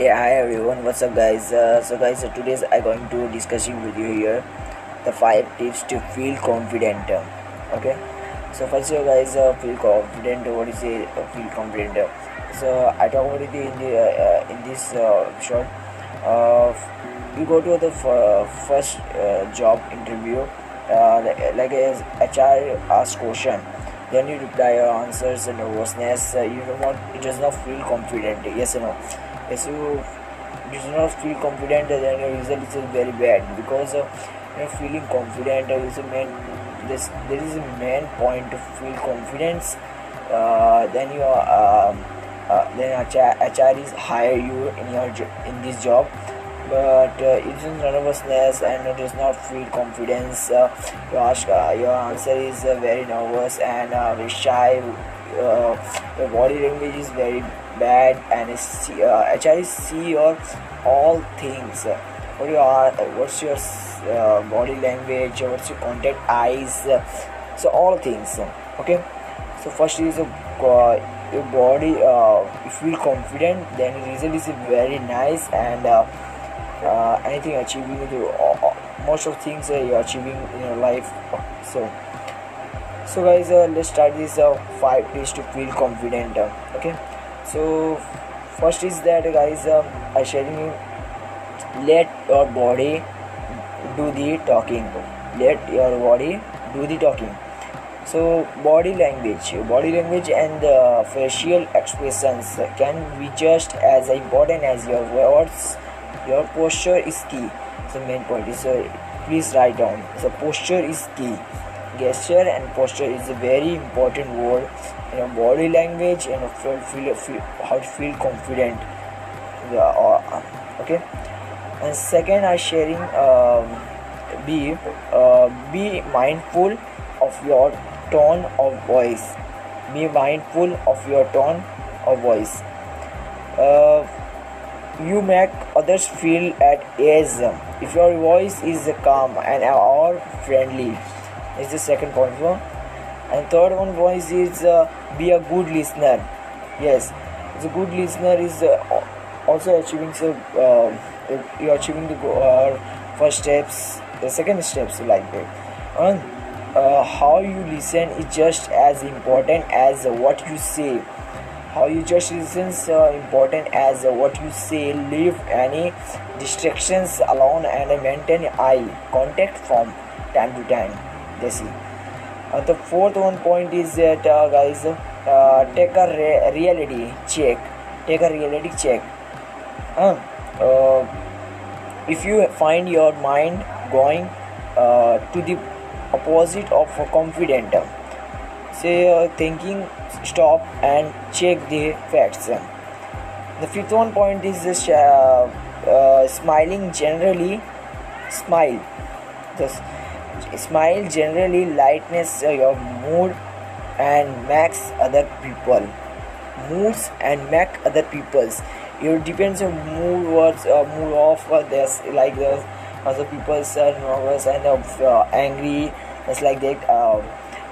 Yeah, hi everyone. What's up, guys? Uh, so, guys, uh, today's i'm going to discussing with you here the five tips to feel confident. Okay. So first, of all guys uh, feel confident. What is it? Uh, feel confident. So I talk about it in the uh, in this uh, short. You go to the first job interview. Like as HR asks question, then you reply your answers and nervousness. You do not. It does not feel confident. Yes or no? Yes, you you do not feel confident, then your result is very bad because uh, you know feeling confident is a main this there is a main point to feel confidence. Uh, then you are um, uh, then HR, is hire you in your jo- in this job. But uh, it is nervousness and it does not feel confidence. Uh, you uh, your answer is uh, very nervous and uh, very shy uh, body language is very bad and uh, HR see your all things. What you are what's your uh, body language what's your contact eyes so all things okay? So first is uh, your body uh, you feel confident then the result is very nice and uh, uh, anything achieving uh, most of things you're achieving in your life so so guys uh, let's start this uh, five days to feel confident uh, okay? So first is that guys uh, i sharing you let your body do the talking. Let your body do the talking. So body language body language and uh, facial expressions can be just as important as your words. Your posture is key. The main point is uh, please write down. The posture is key gesture and posture is a very important word in your body language and feel, feel, feel how to feel confident. Yeah, uh, okay. And second are sharing um, be uh, be mindful of your tone of voice. Be mindful of your tone of voice. Uh, you make others feel at ease. If your voice is calm and or friendly is the second one and third one voice is uh, be a good listener. Yes the good listener is uh, also achieving so uh, you're achieving the uh, first steps the second steps like that. And uh, how you listen is just as important as what you say. How you just listen is uh, important as what you say leave any distractions alone and maintain eye contact from time to time they uh, the fourth one point is that uh, guys uh, take a re- reality check. Take a reality check. Uh, if you find your mind going uh, to the opposite of confident say uh, thinking stop and check the facts. The fifth one point is uh, smiling generally smile. Just smile generally lightness uh, your mood and makes other people. Moods and make other people's. It depends on mood was uh, mood of uh, there's like the other people's are nervous and uh, angry. It's like that uh,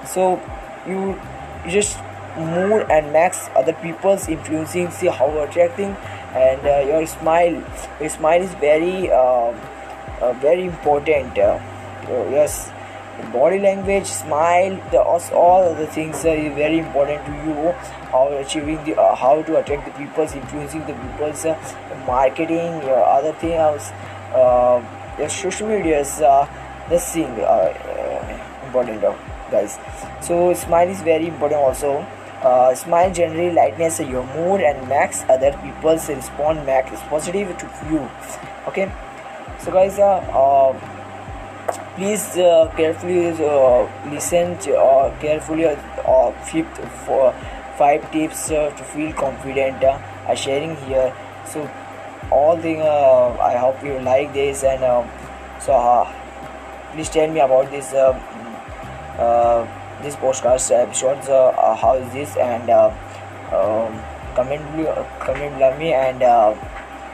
so you, just mood and max other people's influencing see how attracting and uh, your smile your smile is very uh, uh, very important uh, uh, yes body language smile the all the things are very important to you. How achieving the uh, how to attract the people's influencing the people's uh, marketing your other things. Uh, your social medias uh, the thing uh, uh, important uh, guys. So smile is very important also. Uh, smile generally lightness your mood and makes other people's respond makes positive to you. Okay? So guys uh, uh please uh, carefully uh, listen to, uh, carefully uh, uh, fifth for five tips uh, to feel confident uh, sharing here. So all thing uh, i hope you like this and uh, so please tell me about this uh, this podcast episodes how is this and um, comment comment below me and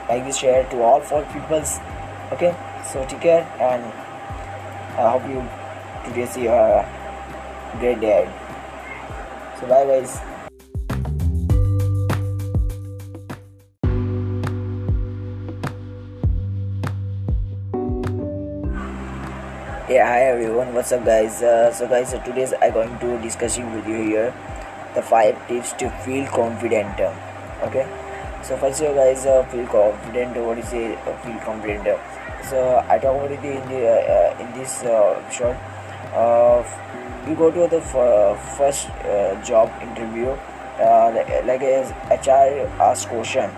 like this share to all four peoples. Okay? So take care and I hope you it is your great day. So bye guys. yeah hi everyone. What's up guys? Uh, so guys uh, today's i'm going to discussing with you here the five tips to feel confident. Okay? So first of all guys uh, feel confident. What is it? Uh, feel confident so i talk it in the uh, uh, in this uh, short uh, you go to the first job interview like as hr ask question.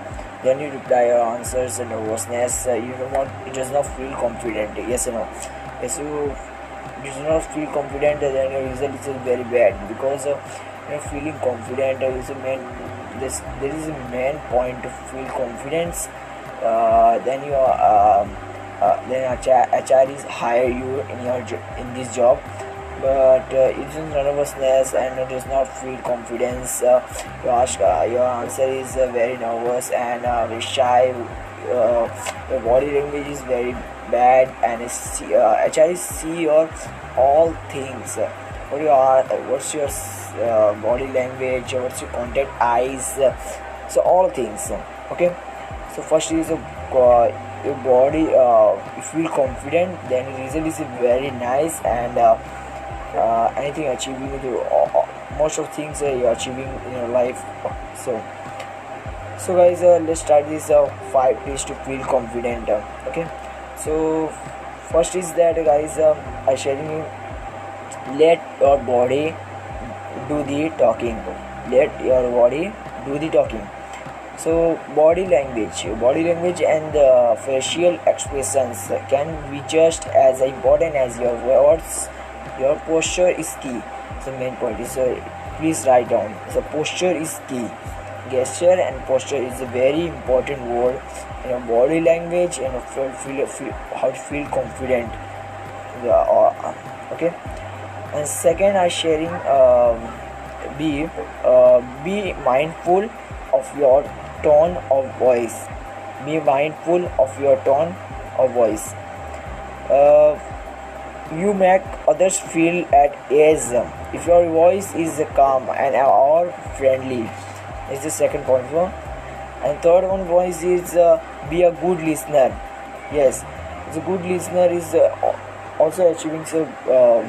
Then you reply your answers and nervousness you do not it does not feel confident yes or no? Yes you you do not feel confident then your result is very bad because uh, you know feeling confident is a main this there is a main point to feel confidence uh, then you um, uh, then HR, HR is hire you in your in this job. But uh, it is nervousness and it does not feel confidence. Uh, you ask uh, your answer is uh, very nervous and uh, very shy. Uh, your body language is very bad and uh, HR see your all things. What you are what's your uh, body language? What's your contact eyes? So all things. Okay? So first is uh, your body uh, you feel confident then the result is very nice and uh, uh, anything achieving the, uh, most of things uh, you're achieving in your life. So so guys uh, let's start this uh, five ways to feel confident uh, okay? So first is that guys uh, i sharing you let your body do the talking. Let your body do the talking so body language body language and uh, facial expressions can be just as important as your words. Your posture is key. The main point. Is uh, please write down. The posture is key. Gesture and posture is a very important word in your body language and feel, feel, feel how to feel confident. Uh, okay. And second are sharing um, be uh, be mindful of your tone of voice. Be mindful of your tone of voice. Uh, you make others feel at ease. If your voice is calm and or friendly is the second point one and third one voice is uh, be a good listener. Yes the good listener is uh, also achieving so uh,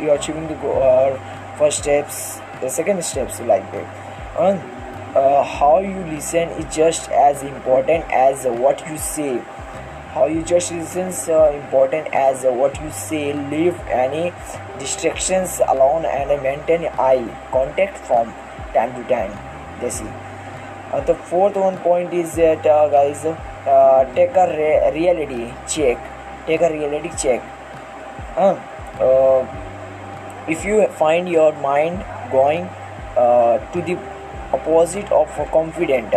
you're achieving the uh, first steps the second steps like that. And uh, how you listen is just as important as what you say. How you just listen is uh, important as what you say. Leave any distractions alone and maintain eye contact from time to time. They see uh, the fourth one point is that uh, guys uh, take a re reality check. Take a reality check. Uh, if you find your mind going to the opposite of confident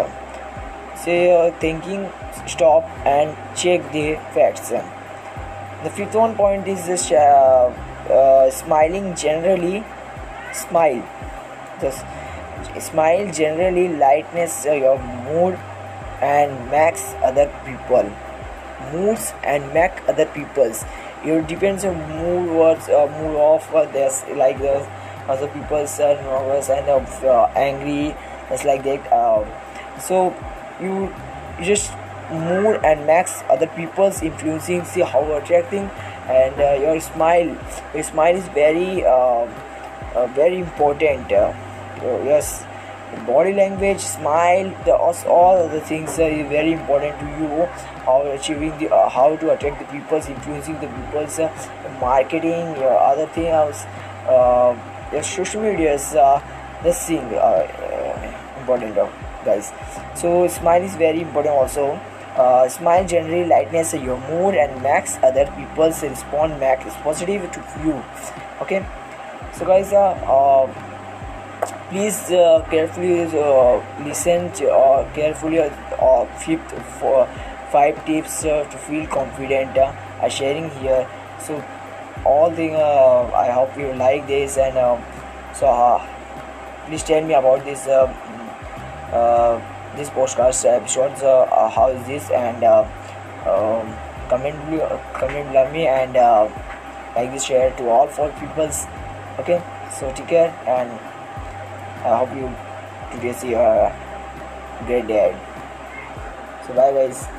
say thinking stop and check the facts. The fifth one point is this, uh, uh, smiling generally smile. Just smile generally lightness uh, your mood and makes other people moods and make other people's it depends on mood words uh, mood of uh, there's like the other people's are nervous and uh, angry. It's like that uh, so you just mood and makes other people's influencing see how attracting. And uh, your smile your smile is very uh, uh, very important uh, yes. Body language smile the all the things are very important to you. How achieving the uh, how to attract the people's influencing the people's uh, marketing your other things your social medias the thing important guys. So smile is very important also. Uh, smile generally lightness your mood and makes other people respond is positive to you. Okay? So guys uh, uh please uh, carefully uh, listen to, uh, carefully uh, fifth for five tips uh, to feel confident uh, are sharing here. So all the uh, i hope you like this and um, so uh, please tell me about this uh, uh, this podcast episodes uh, uh, how is this and uh, um, comment comment love me and like this share to all four peoples okay? So take care and i hope you today see a great day so bye guys